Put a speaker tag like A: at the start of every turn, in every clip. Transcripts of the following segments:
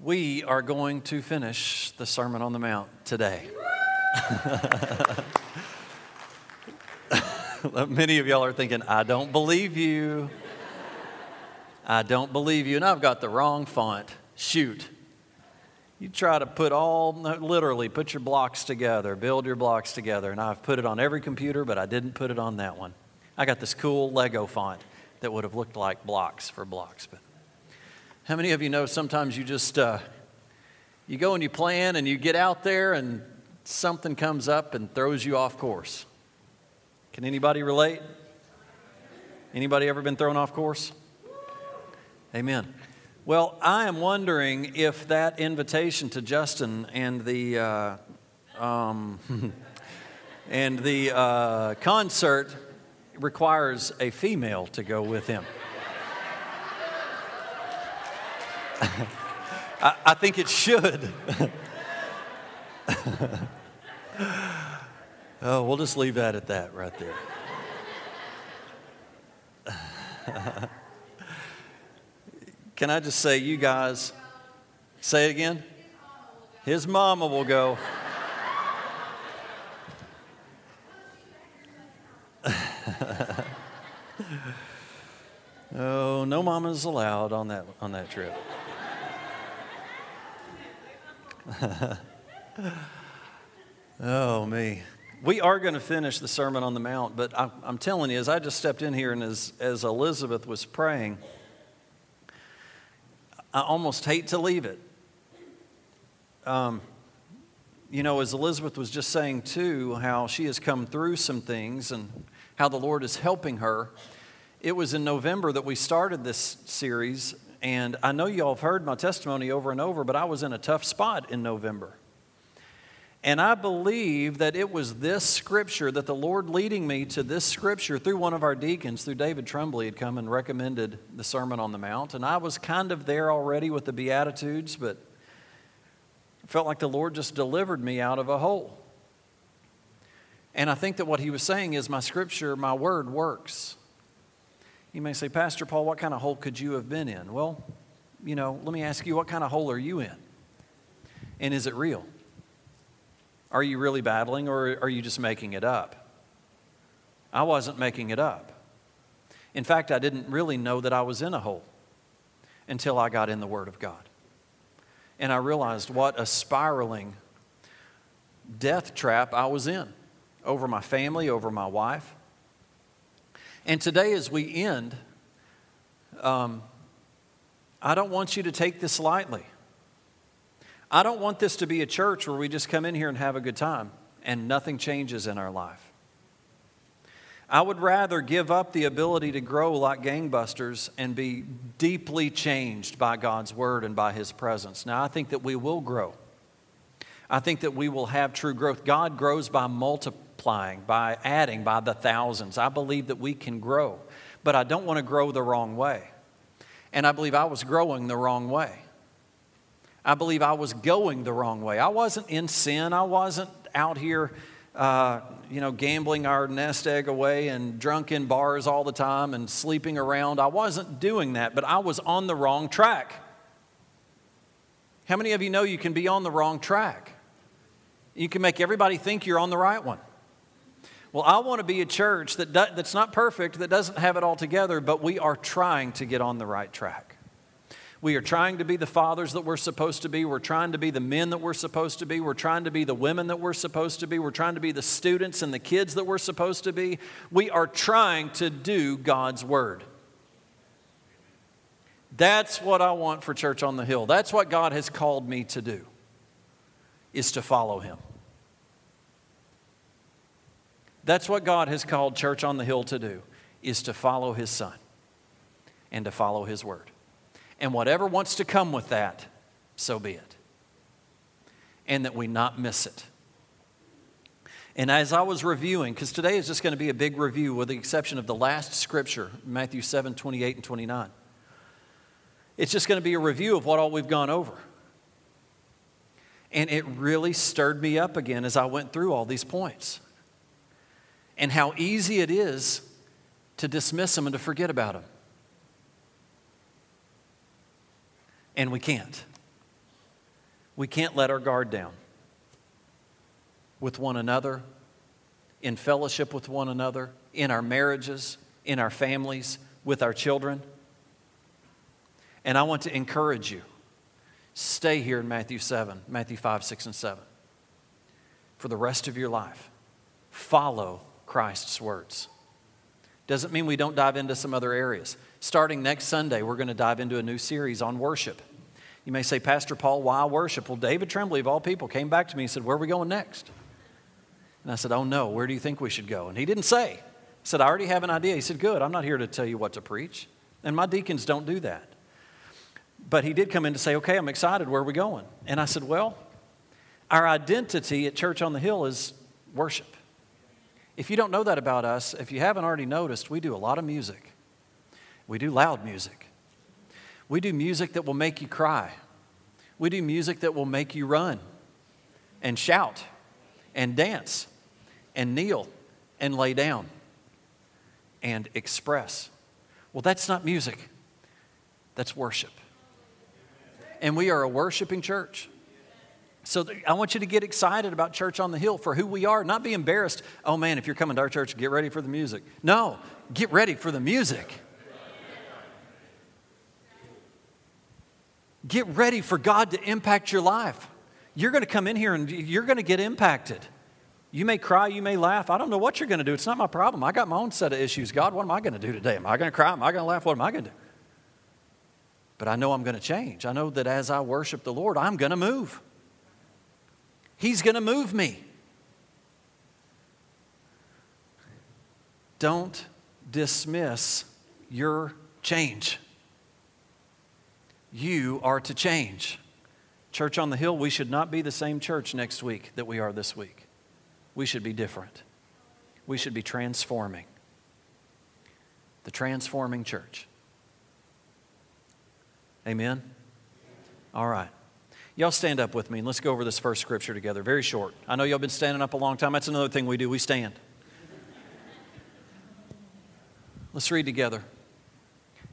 A: We are going to finish the Sermon on the Mount today. Many of y'all are thinking, I don't believe you. I don't believe you. And I've got the wrong font. Shoot. You try to put all, literally, put your blocks together, build your blocks together. And I've put it on every computer, but I didn't put it on that one. I got this cool Lego font that would have looked like blocks for blocks. But how many of you know sometimes you just, uh, you go and you plan and you get out there and something comes up and throws you off course? Can anybody relate? Anybody ever been thrown off course? Amen. Well, I am wondering if that invitation to Justin and the uh, um, and the uh, concert requires a female to go with him. I, I think it should. oh, we'll just leave that at that right there. Can I just say, you guys, say it again? His mama will go. oh, no mamas allowed on that, on that trip. oh, me. We are going to finish the Sermon on the Mount, but I'm, I'm, telling you, as I just stepped in here and as, as Elizabeth was praying, I almost hate to leave it. Um, you know, as Elizabeth was just saying too, how she has come through some things and how the Lord is helping her. It was in November that we started this series, and I know y'all have heard my testimony over and over, but I was in a tough spot in November. And I believe that it was this scripture that the Lord leading me to this scripture through one of our deacons, through David Tremblay, had come and recommended the Sermon on the Mount. And I was kind of there already with the Beatitudes, but felt like the Lord just delivered me out of a hole. And I think that what he was saying is my scripture, my word works. You may say, Pastor Paul, what kind of hole could you have been in? Well, you know, let me ask you, what kind of hole are you in? And is it real? Are you really battling or are you just making it up? I wasn't making it up. In fact, I didn't really know that I was in a hole until I got in the Word of God. And I realized what a spiraling death trap I was in over my family, over my wife. And today, as we end, um, I don't want you to take this lightly. I don't want this to be a church where we just come in here and have a good time and nothing changes in our life. I would rather give up the ability to grow like gangbusters and be deeply changed by God's word and by his presence. Now, I think that we will grow. I think that we will have true growth. God grows by multiplying, by adding, by the thousands. I believe that we can grow, but I don't want to grow the wrong way. And I believe I was growing the wrong way. I believe I was going the wrong way. I wasn't in sin. I wasn't out here, uh, you know, gambling our nest egg away and drunk in bars all the time and sleeping around. I wasn't doing that, but I was on the wrong track. How many of you know you can be on the wrong track? You can make everybody think you're on the right one. Well, I want to be a church that do, that's not perfect, that doesn't have it all together, but we are trying to get on the right track. We are trying to be the fathers that we're supposed to be. We're trying to be the men that we're supposed to be. We're trying to be the women that we're supposed to be. We're trying to be the students and the kids that we're supposed to be. We are trying to do God's word. That's what I want for Church on the Hill. That's what God has called me to do, is to follow Him. That's what God has called Church on the Hill to do, is to follow His Son and to follow His word. And whatever wants to come with that, so be it. And that we not miss it. And as I was reviewing, because today is just going to be a big review with the exception of the last scripture, Matthew 7 28 and 29. It's just going to be a review of what all we've gone over. And it really stirred me up again as I went through all these points. And how easy it is to dismiss them and to forget about them. and we can't. We can't let our guard down with one another, in fellowship with one another, in our marriages, in our families, with our children. And I want to encourage you stay here in Matthew 7, Matthew 5, 6, and 7 for the rest of your life. Follow Christ's words. Doesn't mean we don't dive into some other areas. Starting next Sunday, we're going to dive into a new series on worship. You may say, Pastor Paul, why worship? Well, David Tremblay, of all people, came back to me and said, Where are we going next? And I said, Oh no, where do you think we should go? And he didn't say. He said, I already have an idea. He said, Good, I'm not here to tell you what to preach. And my deacons don't do that. But he did come in to say, Okay, I'm excited. Where are we going? And I said, Well, our identity at Church on the Hill is worship. If you don't know that about us, if you haven't already noticed, we do a lot of music. We do loud music. We do music that will make you cry. We do music that will make you run and shout and dance and kneel and lay down and express. Well, that's not music, that's worship. And we are a worshiping church. So I want you to get excited about Church on the Hill for who we are, not be embarrassed. Oh man, if you're coming to our church, get ready for the music. No, get ready for the music. Get ready for God to impact your life. You're going to come in here and you're going to get impacted. You may cry, you may laugh. I don't know what you're going to do. It's not my problem. I got my own set of issues. God, what am I going to do today? Am I going to cry? Am I going to laugh? What am I going to do? But I know I'm going to change. I know that as I worship the Lord, I'm going to move. He's going to move me. Don't dismiss your change. You are to change. Church on the Hill, we should not be the same church next week that we are this week. We should be different. We should be transforming. The transforming church. Amen? All right. Y'all stand up with me and let's go over this first scripture together. Very short. I know y'all been standing up a long time. That's another thing we do. We stand. Let's read together.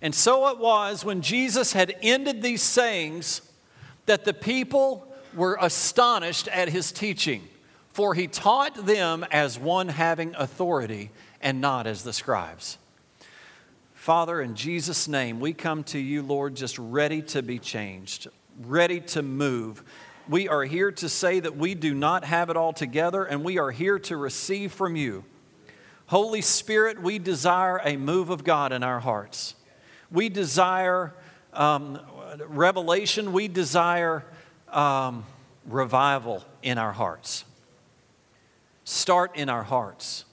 A: And so it was when Jesus had ended these sayings that the people were astonished at his teaching, for he taught them as one having authority and not as the scribes. Father, in Jesus' name, we come to you, Lord, just ready to be changed ready to move. We are here to say that we do not have it all together, and we are here to receive from you. Holy Spirit, we desire a move of God in our hearts. We desire um, revelation, we desire um, revival in our hearts. Start in our hearts.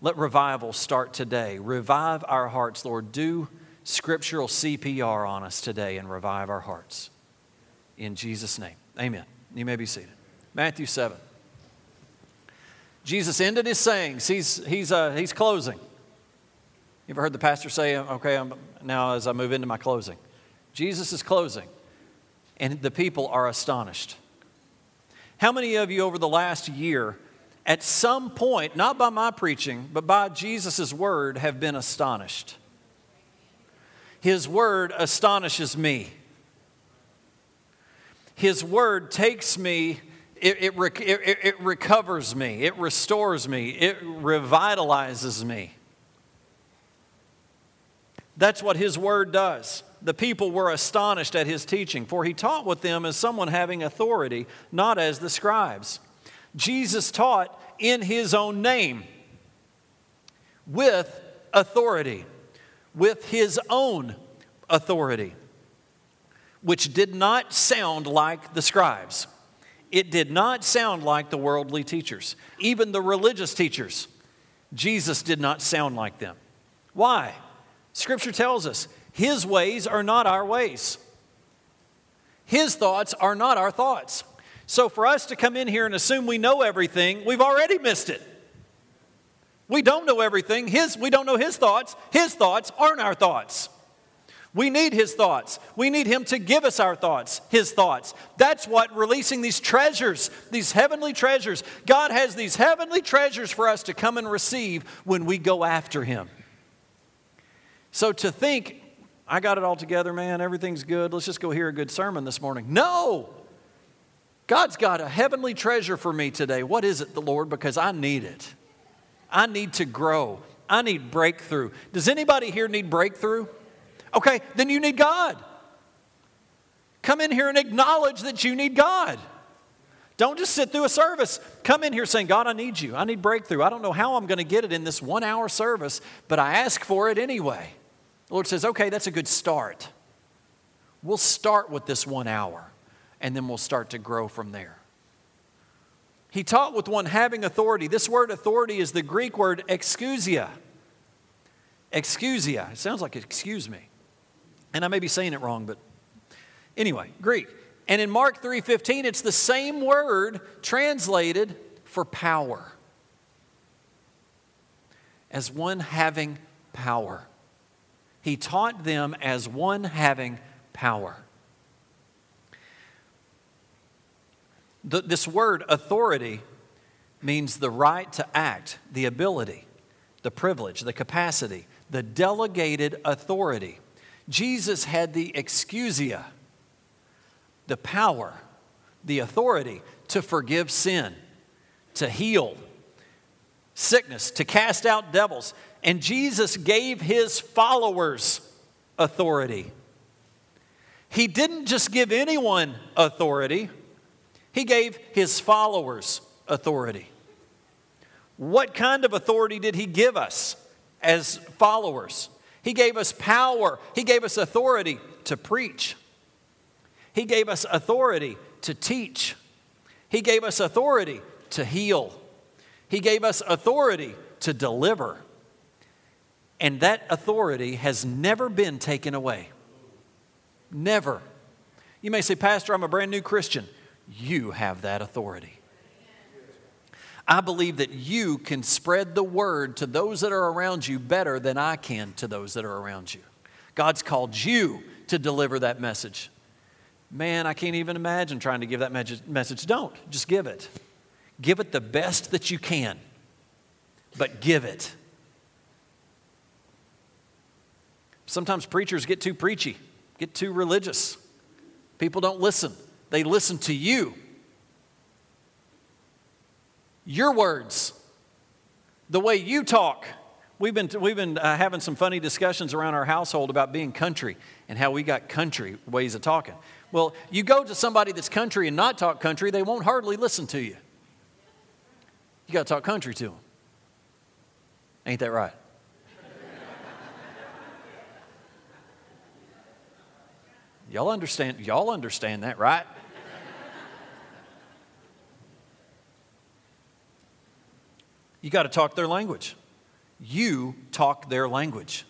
A: Let revival start today. Revive our hearts, Lord. Do scriptural CPR on us today and revive our hearts. In Jesus' name, amen. You may be seated. Matthew 7. Jesus ended his sayings. He's, he's, uh, he's closing. You ever heard the pastor say, okay, I'm, now as I move into my closing? Jesus is closing, and the people are astonished. How many of you over the last year, at some point, not by my preaching, but by Jesus' word, have been astonished? His word astonishes me. His word takes me, it, it, it, it, recovers me, it restores me, it revitalizes me. That's what his word does. The people were astonished at his teaching, for he taught with them as someone having authority, not as the scribes. Jesus taught in his own name with authority with his own authority, which did not sound like the scribes. It did not sound like the worldly teachers, even the religious teachers. Jesus did not sound like them. Why? Scripture tells us his ways are not our ways, his thoughts are not our thoughts. So for us to come in here and assume we know everything, we've already missed it. We don't know everything. His, we don't know his thoughts. His thoughts aren't our thoughts. We need his thoughts. We need him to give us our thoughts, his thoughts. That's what releasing these treasures, these heavenly treasures. God has these heavenly treasures for us to come and receive when we go after him. So to think I got it all together, man. Everything's good. Let's just go hear a good sermon this morning. No! God's got a heavenly treasure for me today. What is it, the Lord? Because I need it. I need to grow. I need breakthrough. Does anybody here need breakthrough? Okay, then you need God. Come in here and acknowledge that you need God. Don't just sit through a service. Come in here saying, God, I need you. I need breakthrough. I don't know how I'm going to get it in this one hour service, but I ask for it anyway. The Lord says, okay, that's a good start. We'll start with this one hour, and then we'll start to grow from there. He taught with one having authority. This word authority is the Greek word exousia. Exousia. It sounds like excuse me. And I may be saying it wrong, but anyway, Greek. And in Mark 3:15 it's the same word translated for power. As one having power. He taught them as one having power. The, this word authority means the right to act, the ability, the privilege, the capacity, the delegated authority. Jesus had the exousia, the power, the authority to forgive sin, to heal sickness, to cast out devils, and Jesus gave his followers authority. He didn't just give anyone authority, he gave his followers authority. What kind of authority did he give us as followers? He gave us power, he gave us authority to preach, he gave us authority to teach, he gave us authority to heal, he gave us authority to deliver. And that authority has never been taken away. Never. You may say, Pastor, I'm a brand new Christian. You have that authority. I believe that you can spread the word to those that are around you better than I can to those that are around you. God's called you to deliver that message. Man, I can't even imagine trying to give that message. Don't, just give it. Give it the best that you can, but give it. Sometimes preachers get too preachy, get too religious. People don't listen, they listen to you. Your words, the way you talk. We've been, we've been uh, having some funny discussions around our household about being country and how we got country ways of talking. Well, you go to somebody that's country and not talk country, they won't hardly listen to you. You got to talk country to them. Ain't that right? Y'all understand, y'all understand that, right? You got to talk their language. You talk their language.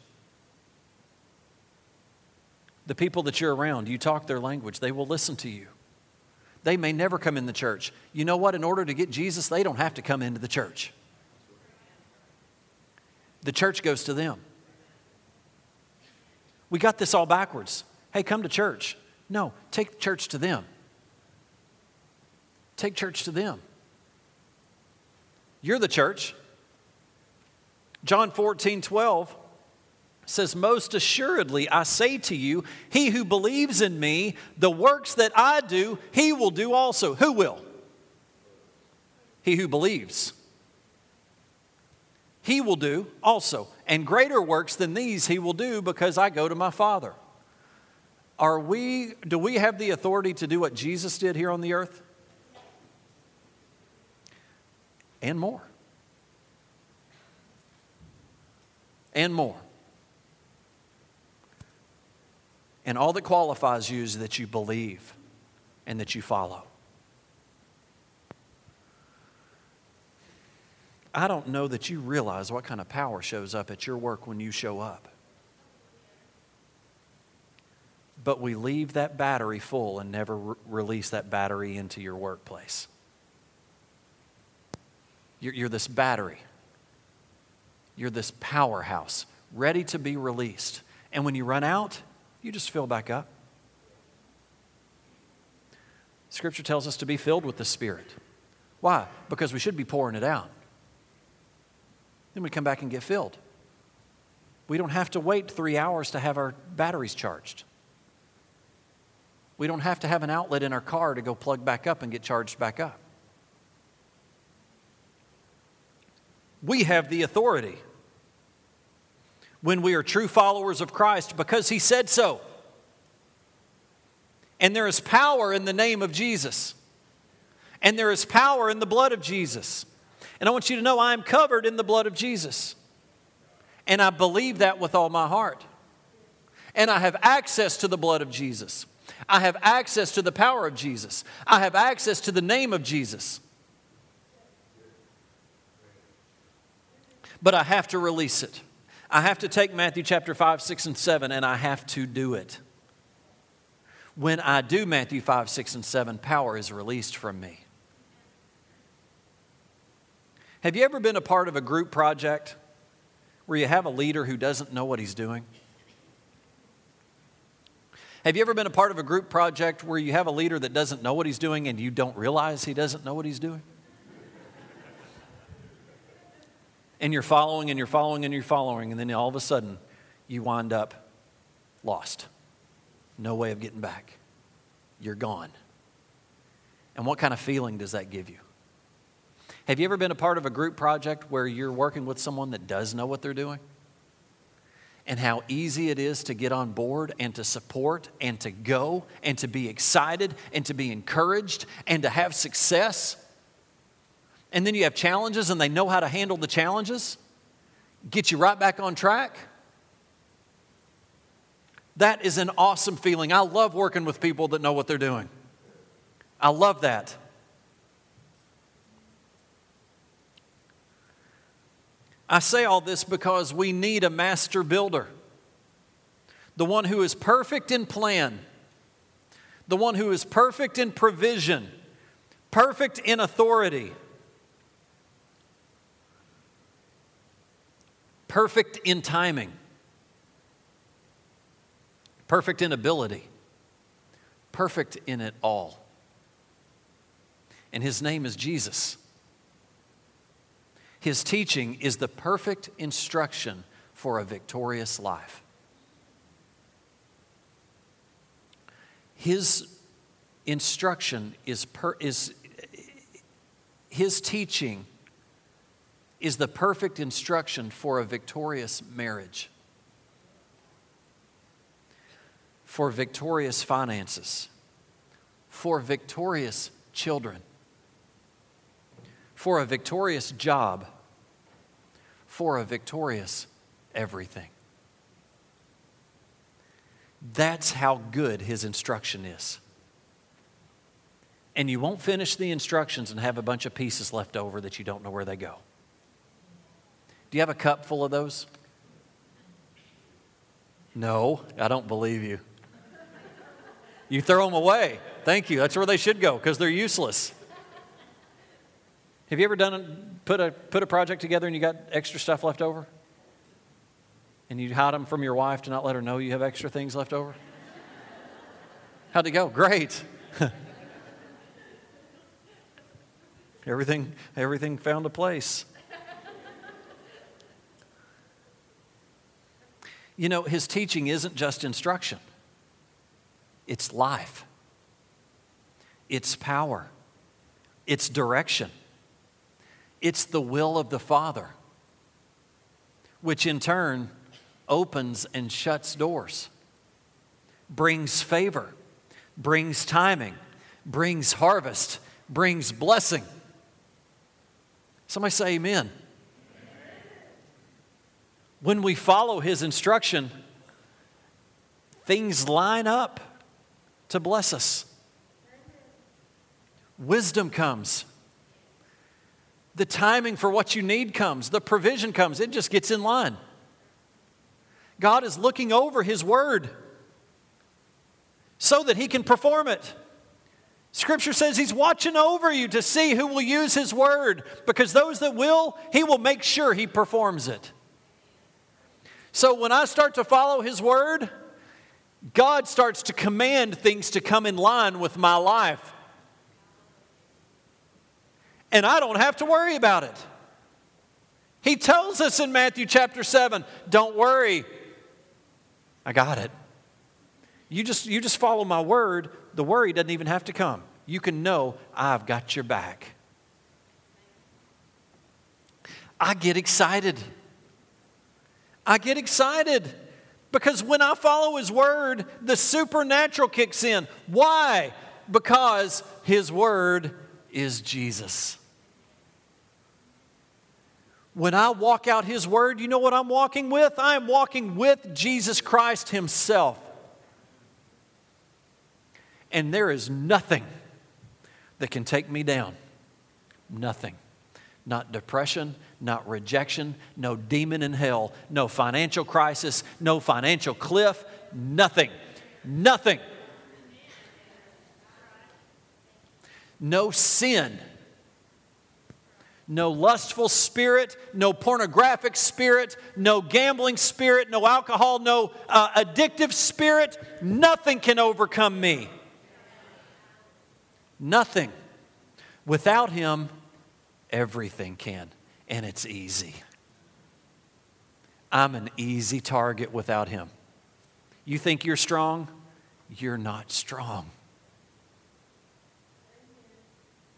A: The people that you're around, you talk their language, they will listen to you. They may never come in the church. You know what? In order to get Jesus, they don't have to come into the church. The church goes to them. We got this all backwards hey, come to church. No, take church to them. Take church to them. You're the church. John 14, 12 says, Most assuredly, I say to you, he who believes in me, the works that I do, he will do also. Who will? He who believes. He will do also. And greater works than these he will do because I go to my Father. Are we, do we have the authority to do what Jesus did here on the earth? And more. And more. And all that qualifies you is that you believe and that you follow. I don't know that you realize what kind of power shows up at your work when you show up. but we leave that battery full and never re- release that battery into your workplace. You're, you're this battery, you're this powerhouse ready to be released. And when you run out, you just fill back up. Scripture tells us to be filled with the Spirit. Why? Because we should be pouring it out. Then we come back and get filled. We don't have to wait three hours to have our batteries charged. We don't have to have an outlet in our car to go plug back up and get charged back up. We have the authority when we are true followers of Christ because He said so. And there is power in the name of Jesus. And there is power in the blood of Jesus. And I want you to know I am covered in the blood of Jesus. And I believe that with all my heart. And I have access to the blood of Jesus. I have access to the power of Jesus. I have access to the name of Jesus. But I have to release it. I have to take Matthew chapter 5, 6, and 7, and I have to do it. When I do Matthew 5, 6, and 7, power is released from me. Have you ever been a part of a group project where you have a leader who doesn't know what he's doing? Have you ever been a part of a group project where you have a leader that doesn't know what he's doing and you don't realize he doesn't know what he's doing? And you're following and you're following and you're following, and then all of a sudden you wind up lost. No way of getting back. You're gone. And what kind of feeling does that give you? Have you ever been a part of a group project where you're working with someone that does know what they're doing? And how easy it is to get on board and to support and to go and to be excited and to be encouraged and to have success? And then you have challenges and they know how to handle the challenges, get you right back on track. That is an awesome feeling. I love working with people that know what they're doing. I love that. I say all this because we need a master builder, the one who is perfect in plan, the one who is perfect in provision, perfect in authority, perfect in timing, perfect in ability, perfect in it all. And his name is Jesus. His teaching is the perfect instruction for a victorious life. His instruction is, per, is his teaching is the perfect instruction for a victorious marriage, for victorious finances, for victorious children, for a victorious job, for a victorious everything. That's how good his instruction is. And you won't finish the instructions and have a bunch of pieces left over that you don't know where they go. Do you have a cup full of those? No, I don't believe you. You throw them away. Thank you. That's where they should go because they're useless. Have you ever done put a put a project together and you got extra stuff left over? And you hide them from your wife to not let her know you have extra things left over? How'd it go? Great. everything everything found a place. You know, his teaching isn't just instruction. It's life. It's power. It's direction. It's the will of the Father, which in turn opens and shuts doors, brings favor, brings timing, brings harvest, brings blessing. Somebody say amen. When we follow his instruction, things line up to bless us. Wisdom comes the timing for what you need comes, the provision comes, it just gets in line. God is looking over His word so that He can perform it. Scripture says He's watching over you to see who will use His word because those that will, He will make sure He performs it. So when I start to follow His word, God starts to command things to come in line with my life and I don't have to worry about it. He tells us in Matthew chapter 7 don't worry, I got it. You just, you just follow my word, the worry doesn't even have to come. You can know I've got your back. I get excited. I get excited because when I follow His Word, the supernatural kicks in. Why? Because His Word is Jesus. When I walk out His Word, you know what I'm walking with? I am walking with Jesus Christ Himself. And there is nothing that can take me down. Nothing. Not depression, not rejection, no demon in hell, no financial crisis, no financial cliff, nothing. Nothing. No sin. No lustful spirit, no pornographic spirit, no gambling spirit, no alcohol, no uh, addictive spirit. Nothing can overcome me. Nothing. Without Him, everything can and it's easy. I'm an easy target without him. You think you're strong? You're not strong.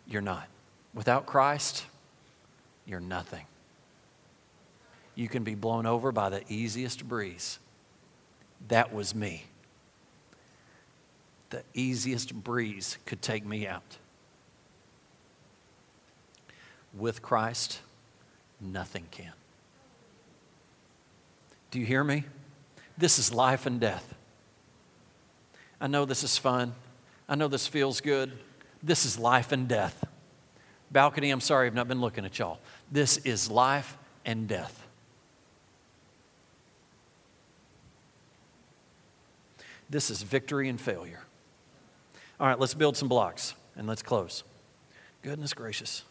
A: You're not. Without Christ, you're nothing. You can be blown over by the easiest breeze. That was me. The easiest breeze could take me out. With Christ, Nothing can. Do you hear me? This is life and death. I know this is fun. I know this feels good. This is life and death. Balcony, I'm sorry, I've not been looking at y'all. This is life and death. This is victory and failure. All right, let's build some blocks and let's close. Goodness gracious.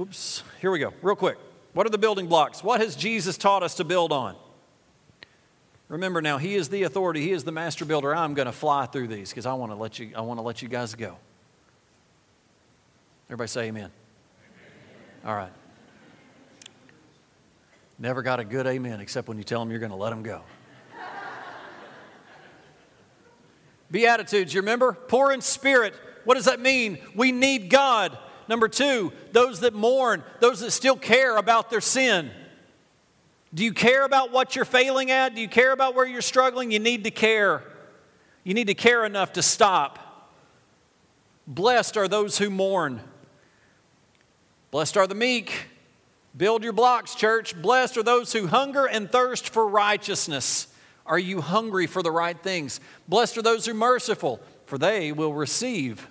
A: Oops, here we go, real quick. What are the building blocks? What has Jesus taught us to build on? Remember now, He is the authority, He is the master builder. I'm going to fly through these because I want to let you, I want to let you guys go. Everybody say amen. amen. All right. Never got a good amen except when you tell them you're going to let them go. Beatitudes, you remember? Poor in spirit. What does that mean? We need God. Number two, those that mourn, those that still care about their sin. Do you care about what you're failing at? Do you care about where you're struggling? You need to care. You need to care enough to stop. Blessed are those who mourn. Blessed are the meek. Build your blocks, church. Blessed are those who hunger and thirst for righteousness. Are you hungry for the right things? Blessed are those who are merciful, for they will receive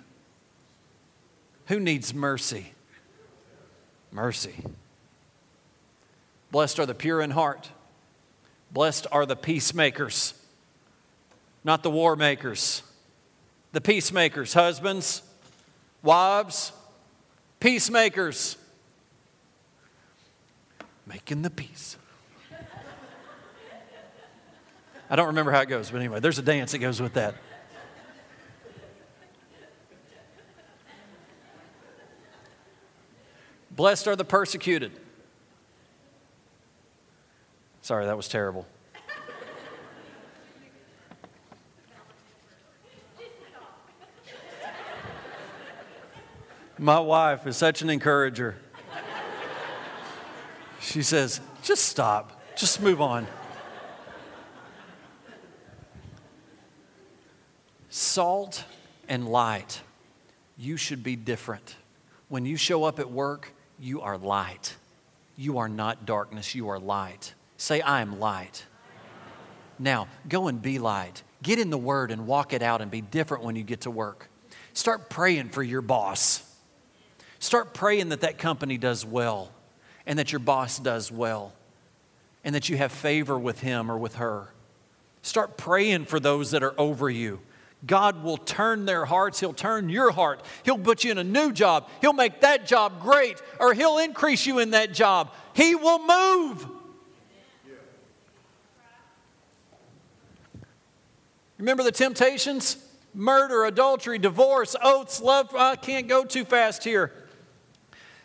A: who needs mercy? Mercy. Blessed are the pure in heart. Blessed are the peacemakers, not the war makers. The peacemakers, husbands, wives, peacemakers, making the peace. I don't remember how it goes, but anyway, there's a dance that goes with that. Blessed are the persecuted. Sorry, that was terrible. My wife is such an encourager. She says, just stop, just move on. Salt and light, you should be different. When you show up at work, you are light. You are not darkness, you are light. Say, I am light. Now, go and be light. Get in the Word and walk it out and be different when you get to work. Start praying for your boss. Start praying that that company does well and that your boss does well and that you have favor with him or with her. Start praying for those that are over you. God will turn their hearts. He'll turn your heart. He'll put you in a new job. He'll make that job great, or He'll increase you in that job. He will move. Remember the temptations? Murder, adultery, divorce, oaths, love. I can't go too fast here.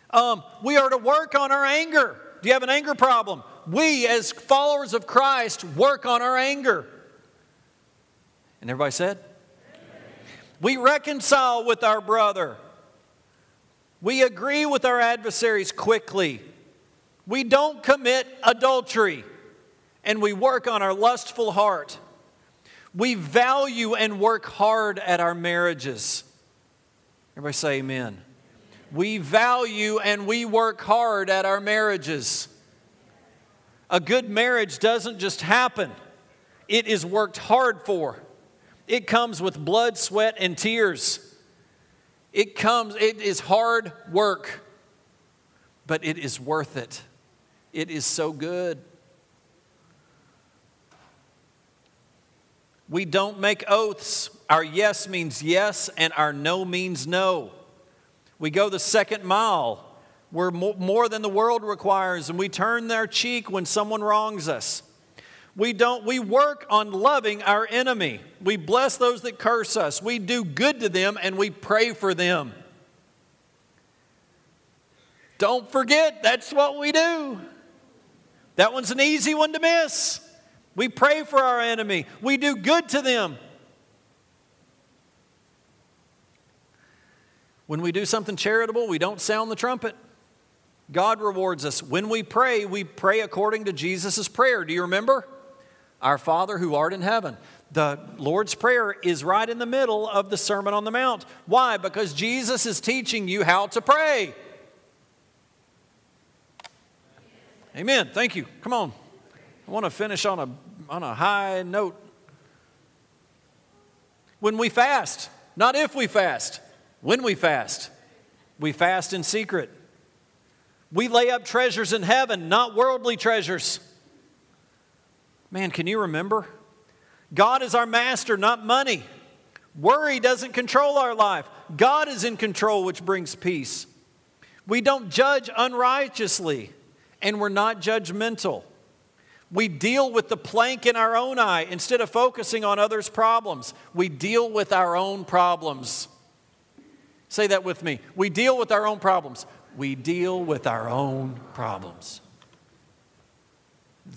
A: Um, we are to work on our anger. Do you have an anger problem? We, as followers of Christ, work on our anger. And everybody said? We reconcile with our brother. We agree with our adversaries quickly. We don't commit adultery. And we work on our lustful heart. We value and work hard at our marriages. Everybody say amen. We value and we work hard at our marriages. A good marriage doesn't just happen, it is worked hard for. It comes with blood, sweat, and tears. It comes, it is hard work, but it is worth it. It is so good. We don't make oaths. Our yes means yes, and our no means no. We go the second mile. We're more than the world requires, and we turn our cheek when someone wrongs us. We don't we work on loving our enemy. We bless those that curse us. We do good to them and we pray for them. Don't forget that's what we do. That one's an easy one to miss. We pray for our enemy. We do good to them. When we do something charitable, we don't sound the trumpet. God rewards us. When we pray, we pray according to Jesus' prayer. Do you remember? Our Father who art in heaven. The Lord's Prayer is right in the middle of the Sermon on the Mount. Why? Because Jesus is teaching you how to pray. Amen. Thank you. Come on. I want to finish on a, on a high note. When we fast, not if we fast, when we fast, we fast in secret. We lay up treasures in heaven, not worldly treasures. Man, can you remember? God is our master, not money. Worry doesn't control our life. God is in control, which brings peace. We don't judge unrighteously, and we're not judgmental. We deal with the plank in our own eye instead of focusing on others' problems. We deal with our own problems. Say that with me. We deal with our own problems. We deal with our own problems.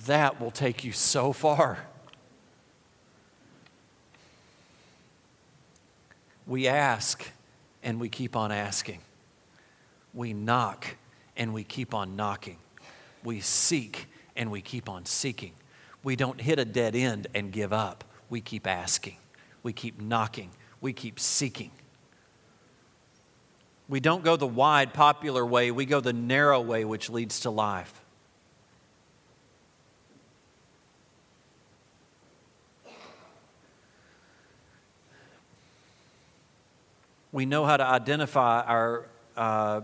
A: That will take you so far. We ask and we keep on asking. We knock and we keep on knocking. We seek and we keep on seeking. We don't hit a dead end and give up. We keep asking. We keep knocking. We keep seeking. We don't go the wide, popular way, we go the narrow way, which leads to life. We know how to identify our uh,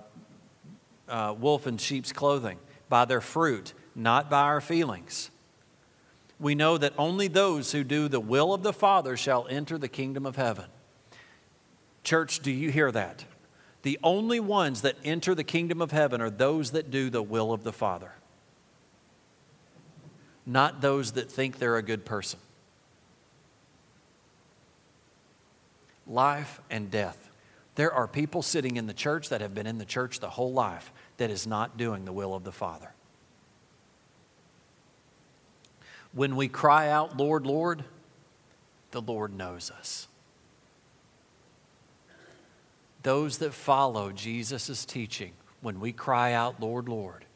A: uh, wolf in sheep's clothing by their fruit, not by our feelings. We know that only those who do the will of the Father shall enter the kingdom of heaven. Church, do you hear that? The only ones that enter the kingdom of heaven are those that do the will of the Father, not those that think they're a good person. Life and death. There are people sitting in the church that have been in the church the whole life that is not doing the will of the Father. When we cry out, Lord, Lord, the Lord knows us those that follow Jesus' teaching, when we cry out, Lord, Lord,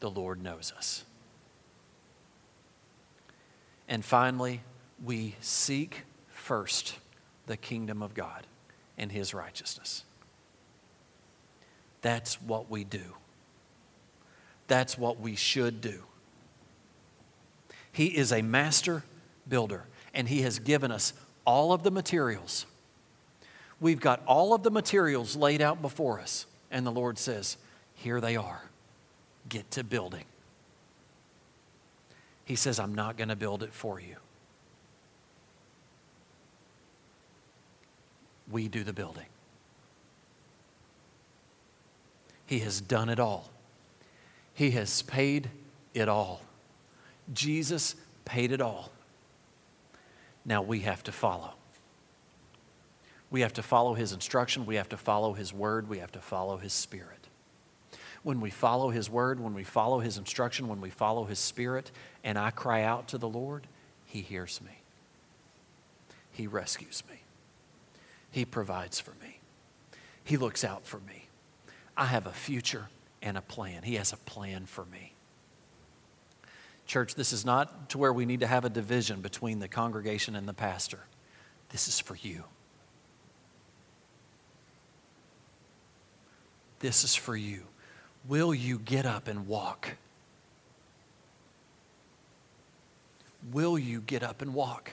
A: the Lord knows us. And finally, we seek first the kingdom of God and his righteousness. That's what we do. That's what we should do. He is a master builder, and he has given us all of the materials We've got all of the materials laid out before us, and the Lord says, Here they are. Get to building. He says, I'm not going to build it for you. We do the building. He has done it all. He has paid it all. Jesus paid it all. Now we have to follow. We have to follow his instruction. We have to follow his word. We have to follow his spirit. When we follow His word, when we follow His instruction, when we follow His Spirit, and I cry out to the Lord, He hears me. He rescues me. He provides for me. He looks out for me. I have a future and a plan. He has a plan for me. Church, this is not to where we need to have a division between the congregation and the pastor. This is for you. This is for you. Will you get up and walk? Will you get up and walk?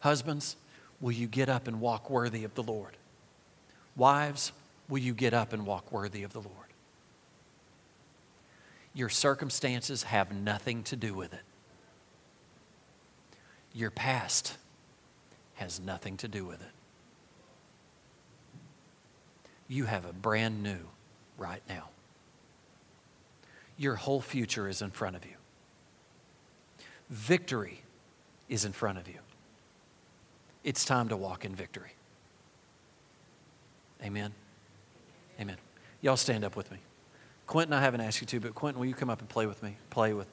A: Husbands, will you get up and walk worthy of the Lord? Wives, will you get up and walk worthy of the Lord? Your circumstances have nothing to do with it. Your past has nothing to do with it. You have a brand new right now. Your whole future is in front of you. Victory is in front of you. It's time to walk in victory. Amen. Amen. Y'all stand up with me. Quentin, I haven't asked you to, but Quentin, will you come up and play with me? Play with.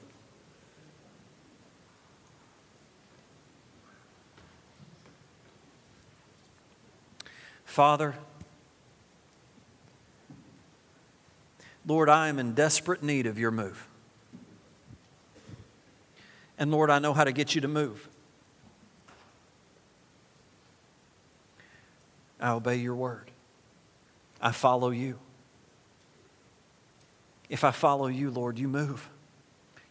A: Father, Lord, I am in desperate need of your move. And Lord, I know how to get you to move. I obey your word. I follow you. If I follow you, Lord, you move.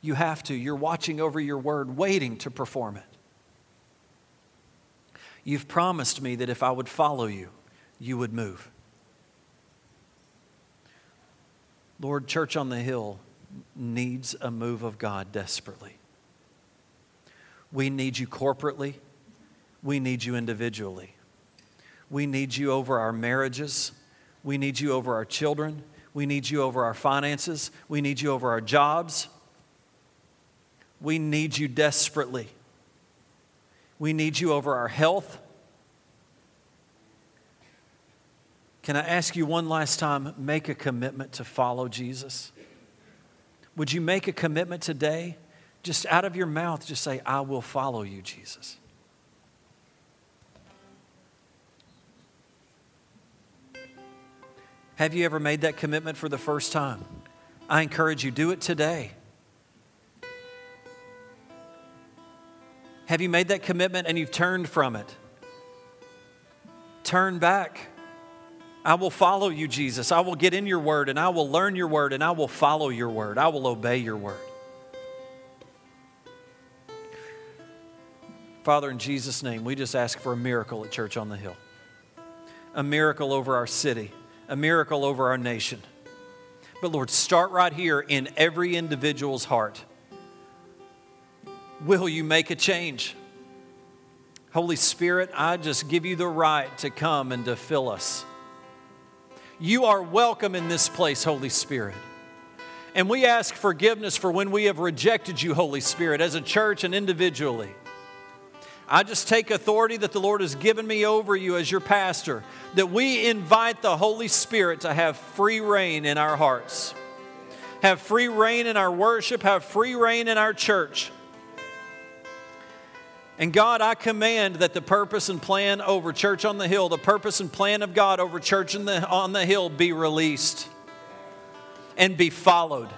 A: You have to. You're watching over your word, waiting to perform it. You've promised me that if I would follow you, you would move. Lord, Church on the Hill needs a move of God desperately. We need you corporately, we need you individually. We need you over our marriages. We need you over our children. We need you over our finances. We need you over our jobs. We need you desperately. We need you over our health. Can I ask you one last time make a commitment to follow Jesus? Would you make a commitment today? Just out of your mouth, just say, I will follow you, Jesus. Have you ever made that commitment for the first time? I encourage you, do it today. Have you made that commitment and you've turned from it? Turn back. I will follow you, Jesus. I will get in your word and I will learn your word and I will follow your word. I will obey your word. Father, in Jesus' name, we just ask for a miracle at Church on the Hill, a miracle over our city a miracle over our nation. But Lord, start right here in every individual's heart. Will you make a change? Holy Spirit, I just give you the right to come and to fill us. You are welcome in this place, Holy Spirit. And we ask forgiveness for when we have rejected you, Holy Spirit, as a church and individually. I just take authority that the Lord has given me over you as your pastor, that we invite the Holy Spirit to have free reign in our hearts, have free reign in our worship, have free reign in our church. And God, I command that the purpose and plan over Church on the Hill, the purpose and plan of God over Church the, on the Hill be released and be followed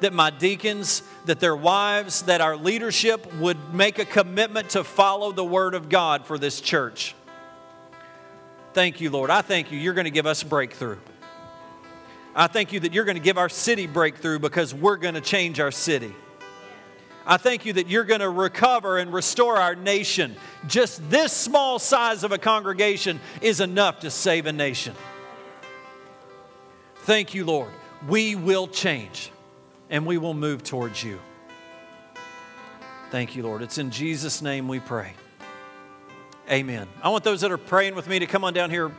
A: that my deacons, that their wives, that our leadership would make a commitment to follow the Word of God for this church. Thank you, Lord. I thank you. You're going to give us breakthrough. I thank you that you're going to give our city breakthrough because we're going to change our city. I thank you that you're going to recover and restore our nation. Just this small size of a congregation is enough to save a nation. Thank you, Lord. We will change and we will move towards you. Thank you, Lord. It's in Jesus' name we pray. Amen. I want those that are praying with me to come on down here.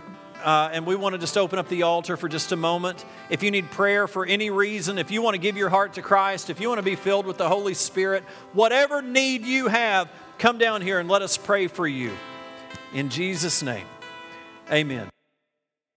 A: Uh, and we want to just open up the altar for just a moment. If you need prayer for any reason, if you want to give your heart to Christ, if you want to be filled with the Holy Spirit, whatever need you have, come down here and let us pray for you. In Jesus' name, amen.